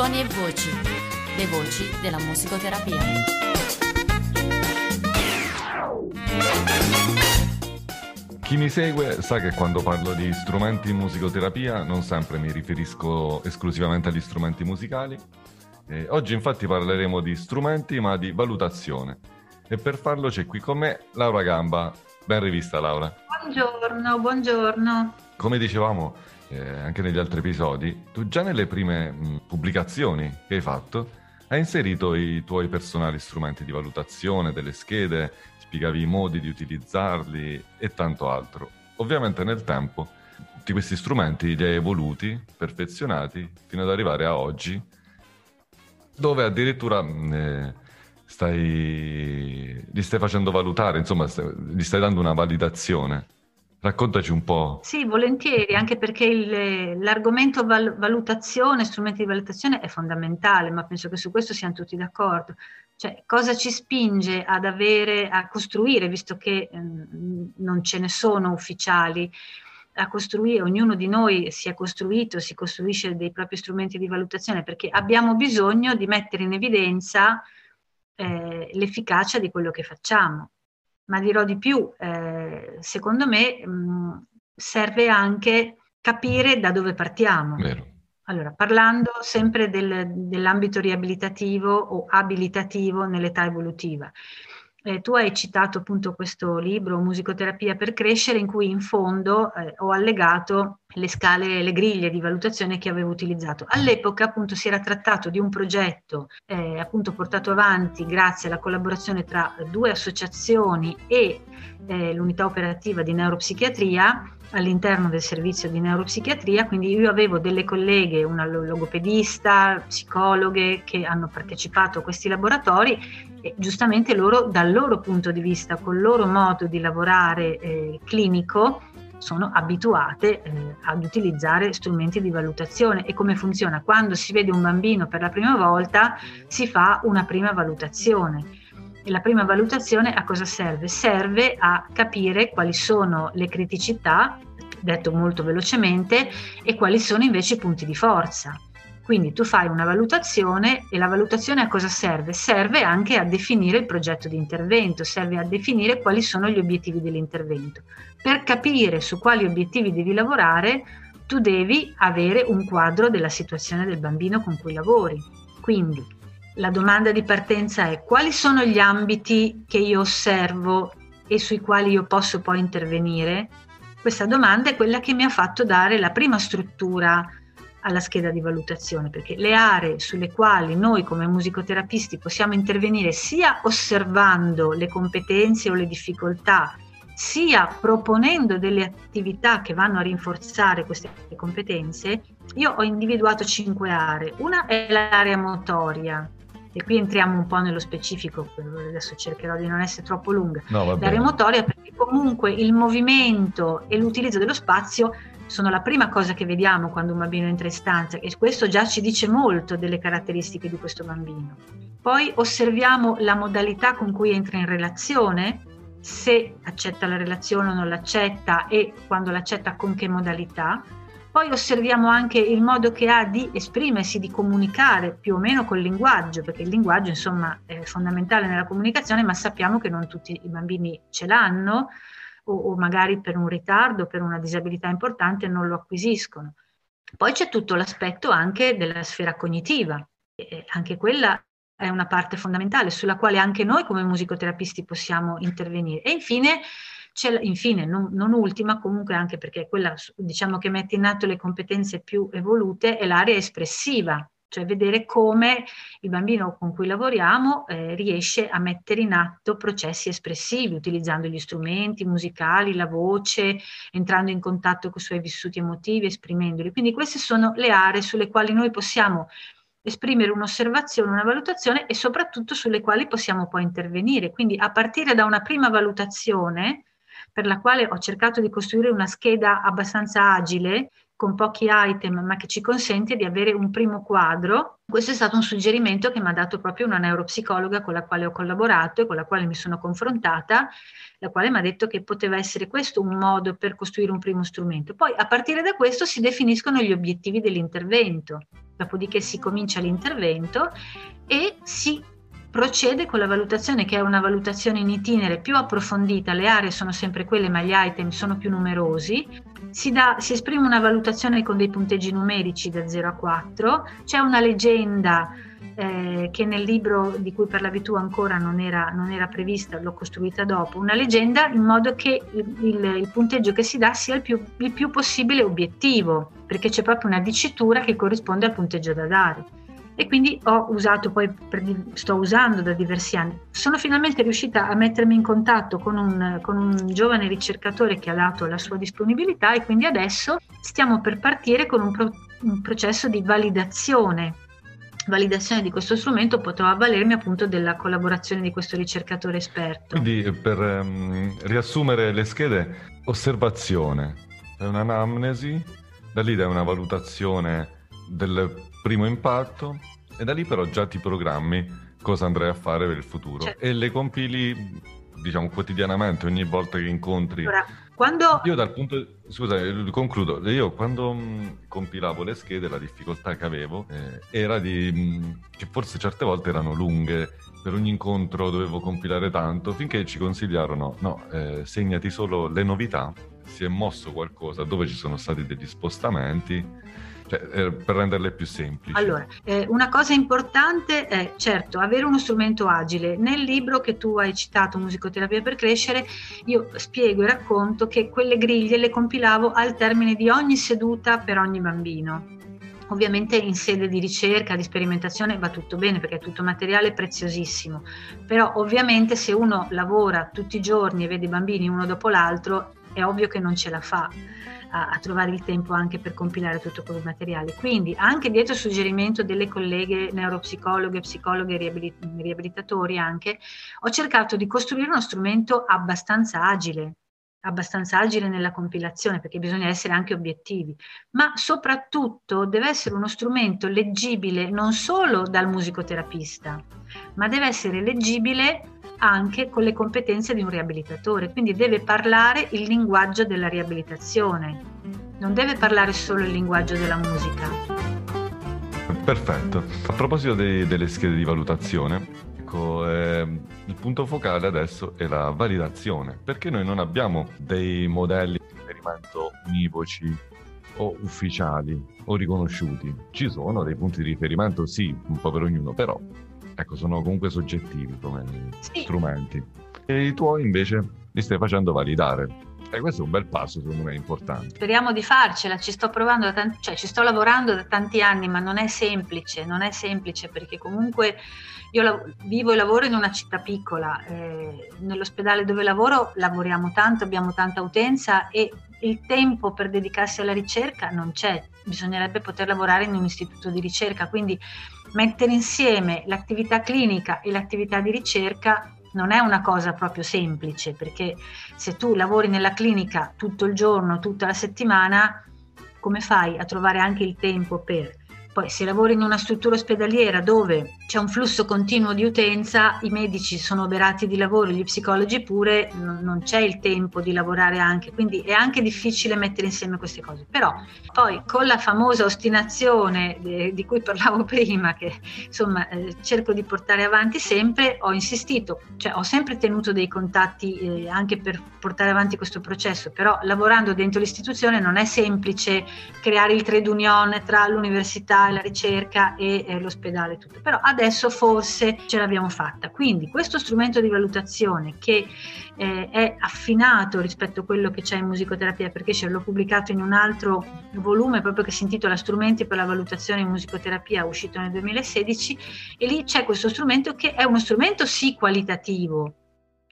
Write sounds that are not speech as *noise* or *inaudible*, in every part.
suoni e voci, le voci della musicoterapia. Chi mi segue sa che quando parlo di strumenti in musicoterapia non sempre mi riferisco esclusivamente agli strumenti musicali. Eh, oggi infatti parleremo di strumenti ma di valutazione e per farlo c'è qui con me Laura Gamba. Ben rivista Laura. Buongiorno, buongiorno. Come dicevamo eh, anche negli altri episodi, tu già nelle prime mh, pubblicazioni che hai fatto hai inserito i tuoi personali strumenti di valutazione, delle schede, spiegavi i modi di utilizzarli e tanto altro. Ovviamente nel tempo tutti questi strumenti li hai evoluti, perfezionati, fino ad arrivare a oggi, dove addirittura eh, stai, li stai facendo valutare, insomma, stai, gli stai dando una validazione. Raccontaci un po'. Sì, volentieri, anche perché il, l'argomento val- valutazione, strumenti di valutazione è fondamentale, ma penso che su questo siamo tutti d'accordo. Cioè, cosa ci spinge ad avere, a costruire, visto che eh, non ce ne sono ufficiali, a costruire, ognuno di noi si è costruito, si costruisce dei propri strumenti di valutazione, perché abbiamo bisogno di mettere in evidenza eh, l'efficacia di quello che facciamo. Ma dirò di più, eh, secondo me mh, serve anche capire da dove partiamo. Vero. Allora, parlando sempre del, dell'ambito riabilitativo o abilitativo nell'età evolutiva. Eh, tu hai citato appunto questo libro, Musicoterapia per crescere, in cui in fondo eh, ho allegato le scale, le griglie di valutazione che avevo utilizzato. All'epoca appunto si era trattato di un progetto eh, appunto portato avanti grazie alla collaborazione tra due associazioni e eh, l'unità operativa di neuropsichiatria all'interno del servizio di neuropsichiatria, quindi io avevo delle colleghe, una logopedista, psicologhe che hanno partecipato a questi laboratori e giustamente loro dal loro punto di vista, col loro modo di lavorare eh, clinico, sono abituate eh, ad utilizzare strumenti di valutazione e come funziona. Quando si vede un bambino per la prima volta si fa una prima valutazione e la prima valutazione a cosa serve? Serve a capire quali sono le criticità, detto molto velocemente, e quali sono invece i punti di forza. Quindi tu fai una valutazione e la valutazione a cosa serve? Serve anche a definire il progetto di intervento, serve a definire quali sono gli obiettivi dell'intervento. Per capire su quali obiettivi devi lavorare, tu devi avere un quadro della situazione del bambino con cui lavori. Quindi la domanda di partenza è quali sono gli ambiti che io osservo e sui quali io posso poi intervenire? Questa domanda è quella che mi ha fatto dare la prima struttura alla scheda di valutazione, perché le aree sulle quali noi come musicoterapisti possiamo intervenire sia osservando le competenze o le difficoltà, sia proponendo delle attività che vanno a rinforzare queste competenze, io ho individuato cinque aree. Una è l'area motoria, e qui entriamo un po' nello specifico, adesso cercherò di non essere troppo lunga, no, l'area motoria perché comunque il movimento e l'utilizzo dello spazio sono la prima cosa che vediamo quando un bambino entra in stanza e questo già ci dice molto delle caratteristiche di questo bambino. Poi osserviamo la modalità con cui entra in relazione, se accetta la relazione o non l'accetta e quando l'accetta con che modalità poi osserviamo anche il modo che ha di esprimersi, di comunicare più o meno col linguaggio, perché il linguaggio insomma è fondamentale nella comunicazione, ma sappiamo che non tutti i bambini ce l'hanno o, o magari per un ritardo, per una disabilità importante non lo acquisiscono. Poi c'è tutto l'aspetto anche della sfera cognitiva, anche quella è una parte fondamentale sulla quale anche noi come musicoterapisti possiamo intervenire. E infine infine, non, non, ultima, comunque anche perché quella diciamo che mette in atto le competenze più evolute, è l'area espressiva, cioè vedere come il bambino con cui lavoriamo eh, riesce a mettere in atto processi espressivi, utilizzando gli strumenti musicali, la voce, entrando in contatto con i suoi vissuti emotivi, esprimendoli. Quindi queste sono le aree sulle quali noi possiamo esprimere un'osservazione, una valutazione e soprattutto sulle quali possiamo poi intervenire. Quindi a partire da una prima valutazione, per la quale ho cercato di costruire una scheda abbastanza agile, con pochi item, ma che ci consente di avere un primo quadro. Questo è stato un suggerimento che mi ha dato proprio una neuropsicologa con la quale ho collaborato e con la quale mi sono confrontata, la quale mi ha detto che poteva essere questo un modo per costruire un primo strumento. Poi a partire da questo si definiscono gli obiettivi dell'intervento. dopodiché si comincia l'intervento e si procede con la valutazione che è una valutazione in itinere più approfondita, le aree sono sempre quelle ma gli item sono più numerosi, si, dà, si esprime una valutazione con dei punteggi numerici da 0 a 4, c'è una leggenda eh, che nel libro di cui parlavi tu ancora non era, non era, prevista, l'ho costruita dopo, una leggenda in modo che il, il, il punteggio che si dà sia il più, il più possibile obiettivo, perché c'è proprio una dicitura che corrisponde al punteggio da dare e quindi ho usato poi, sto usando da diversi anni. Sono finalmente riuscita a mettermi in contatto con un, con un, giovane ricercatore che ha dato la sua disponibilità e quindi adesso stiamo per partire con un, pro, un processo di validazione validazione di questo strumento potrò avvalermi appunto della collaborazione di questo ricercatore esperto. Quindi eh, per um, riassumere le schede, osservazione, è un'anamnesi, da lì dai una valutazione del primo impatto e da lì però già ti programmi cosa andrai a fare per il futuro. Certo. e le compili diciamo quotidianamente ogni volta che incontri. Allora, quando... io dal punto scusa concludo. Io quando mh, compilavo le schede la difficoltà che avevo eh, era di mh, che forse certe volte erano lunghe. Per ogni incontro dovevo compilare tanto. Finché ci consigliarono no eh, segnati solo le novità. Si è mosso qualcosa dove ci sono stati degli spostamenti cioè, eh, per renderle più semplici. Allora, eh, una cosa importante è, certo, avere uno strumento agile. Nel libro che tu hai citato, Musicoterapia per crescere, io spiego e racconto che quelle griglie le compilavo al termine di ogni seduta per ogni bambino. Ovviamente in sede di ricerca, di sperimentazione va tutto bene perché è tutto materiale preziosissimo, però ovviamente se uno lavora tutti i giorni e vede i bambini uno dopo l'altro, è ovvio che non ce la fa a, a, trovare il tempo anche per compilare tutto quel materiale. Quindi anche dietro suggerimento delle colleghe neuropsicologhe, psicologhe e riabilitatori anche, ho cercato di costruire uno strumento abbastanza agile, abbastanza agile nella compilazione perché bisogna essere anche obiettivi, ma soprattutto deve essere uno strumento leggibile non solo dal musicoterapista, ma deve essere leggibile anche con le competenze di un riabilitatore, quindi deve parlare il linguaggio della riabilitazione, non deve parlare solo il linguaggio della musica. Perfetto. A proposito dei, delle schede di valutazione, ecco, eh, il punto focale adesso è la validazione, perché noi non abbiamo dei modelli di riferimento univoci o ufficiali o riconosciuti. Ci sono dei punti di riferimento, sì, un po' per ognuno, però ecco, sono comunque soggettivi come sì. strumenti. E i tuoi invece li stai facendo validare. E questo è un bel passo, secondo me, importante. Speriamo di farcela, ci sto provando da tanti, cioè ci sto lavorando da tanti anni, ma non è semplice, non è semplice perché comunque io la, vivo e lavoro in una città piccola, eh, nell'ospedale dove lavoro lavoriamo tanto, abbiamo tanta utenza e il tempo per dedicarsi alla ricerca non c'è, bisognerebbe poter lavorare in un istituto di ricerca, quindi mettere insieme l'attività clinica e l'attività di ricerca non è una cosa proprio semplice, perché se tu lavori nella clinica tutto il giorno, tutta la settimana, come fai a trovare anche il tempo per? Poi se lavori in una struttura ospedaliera dove c'è un flusso continuo di utenza, i medici sono oberati di lavoro, gli psicologi pure, non c'è il tempo di lavorare anche, quindi è anche difficile mettere insieme queste cose. Però poi con la famosa ostinazione de, di cui parlavo *laughs* prima, che insomma eh, cerco di portare avanti sempre, ho insistito, cioè ho sempre tenuto dei contatti eh, anche per portare avanti questo processo, però lavorando dentro l'istituzione non è semplice creare il trade union tra l'università la ricerca e eh, l'ospedale tutto. Però adesso forse ce l'abbiamo fatta. Quindi questo strumento di valutazione che eh, è affinato rispetto a quello che c'è in musicoterapia perché ce l'ho pubblicato in un altro volume proprio che si intitola Strumenti per la valutazione in musicoterapia uscito nel 2016 e lì c'è questo strumento che è uno strumento sì qualitativo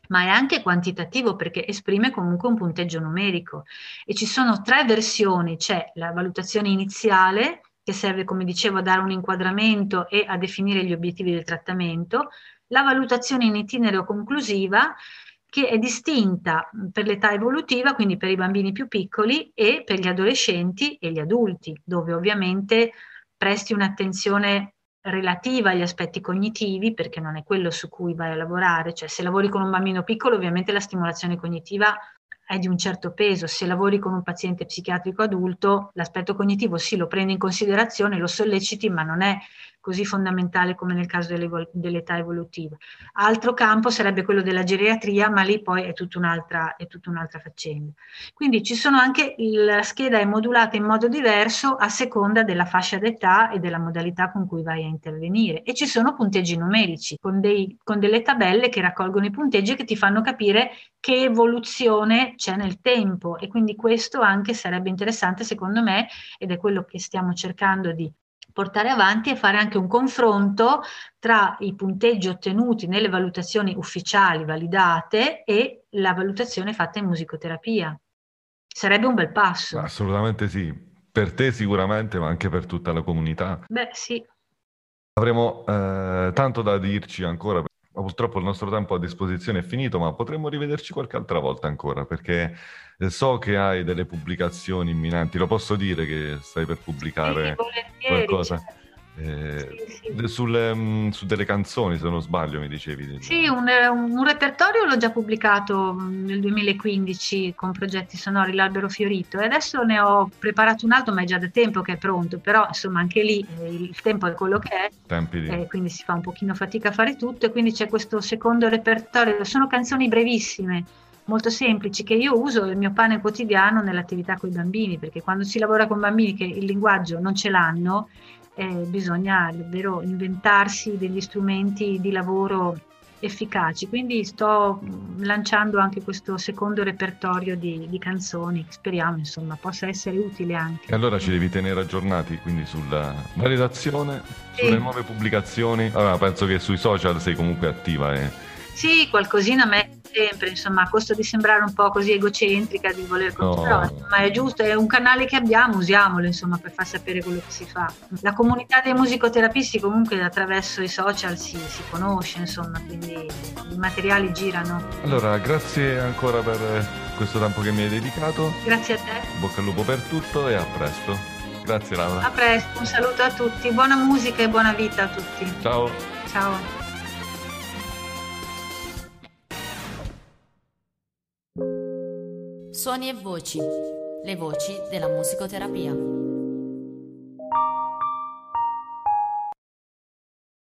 ma è anche quantitativo perché esprime comunque un punteggio numerico e ci sono tre versioni, c'è la valutazione iniziale che serve, come dicevo, a dare un inquadramento e a definire gli obiettivi del trattamento, la valutazione in itinere conclusiva, che è distinta per l'età evolutiva, quindi per i bambini più piccoli e per gli adolescenti e gli adulti, dove ovviamente presti un'attenzione relativa agli aspetti cognitivi, perché non è quello su cui vai a lavorare, cioè se lavori con un bambino piccolo ovviamente la stimolazione cognitiva è di un certo peso. Se lavori con un paziente psichiatrico adulto, l'aspetto cognitivo sì lo prendi in considerazione, lo solleciti, ma non è così fondamentale come nel caso dell'età evolutiva. Altro campo sarebbe quello della geriatria, ma lì poi è tutta un'altra, è tutta un'altra faccenda. Quindi ci sono anche, la scheda è modulata in modo diverso a seconda della fascia d'età e della modalità con cui vai a intervenire. E ci sono punteggi numerici con, dei, con delle tabelle che raccolgono i punteggi e che ti fanno capire che evoluzione c'è nel tempo. E quindi questo anche sarebbe interessante secondo me ed è quello che stiamo cercando di portare avanti e fare anche un confronto tra i punteggi ottenuti nelle valutazioni ufficiali validate e la valutazione fatta in musicoterapia. Sarebbe un bel passo. Assolutamente sì, per te sicuramente, ma anche per tutta la comunità. Beh, sì. Avremo eh, tanto da dirci ancora purtroppo il nostro tempo a disposizione è finito, ma potremmo rivederci qualche altra volta ancora, perché eh, so che hai delle pubblicazioni imminenti. Lo posso dire che stai per pubblicare sì, qualcosa? Certo. Eh, sì, sì. Sulle, mm, su delle canzoni, se non sbaglio, mi dicevi. Sì, un, un, repertorio l'ho già pubblicato mm, nel 2015 con progetti sonori L'Albero Fiorito e adesso ne ho preparato un altro, ma è già da tempo che è pronto, però insomma anche lì eh, il tempo è quello che è, Tempi di... eh, quindi si fa un pochino fatica a fare tutto e quindi c'è questo secondo repertorio, sono canzoni brevissime molto semplici che io uso il mio pane quotidiano nell'attività con i bambini, perché quando si lavora con bambini che il linguaggio non ce l'hanno, eh, bisogna davvero inventarsi degli strumenti di lavoro efficaci. Quindi sto lanciando anche questo secondo repertorio di, di, canzoni, speriamo insomma possa essere utile anche. E allora ci devi tenere aggiornati quindi sulla validazione, sì. sulle nuove pubblicazioni. Allora penso che sui social sei comunque attiva. E... Sì, qualcosina a me sempre, insomma, a costo di sembrare un po' così egocentrica, di voler continuare, no. ma è giusto, è un canale che abbiamo, usiamolo, insomma, per far sapere quello che si fa. La comunità dei musicoterapisti comunque attraverso i social si, si conosce, insomma, quindi i materiali girano. Allora, grazie ancora per questo tempo che mi hai dedicato. Grazie a te. Bocca al lupo per tutto e a presto. Grazie Laura. A presto, un saluto a tutti, buona musica e buona vita a tutti. Ciao. Ciao. Suoni e voci, le voci della musicoterapia.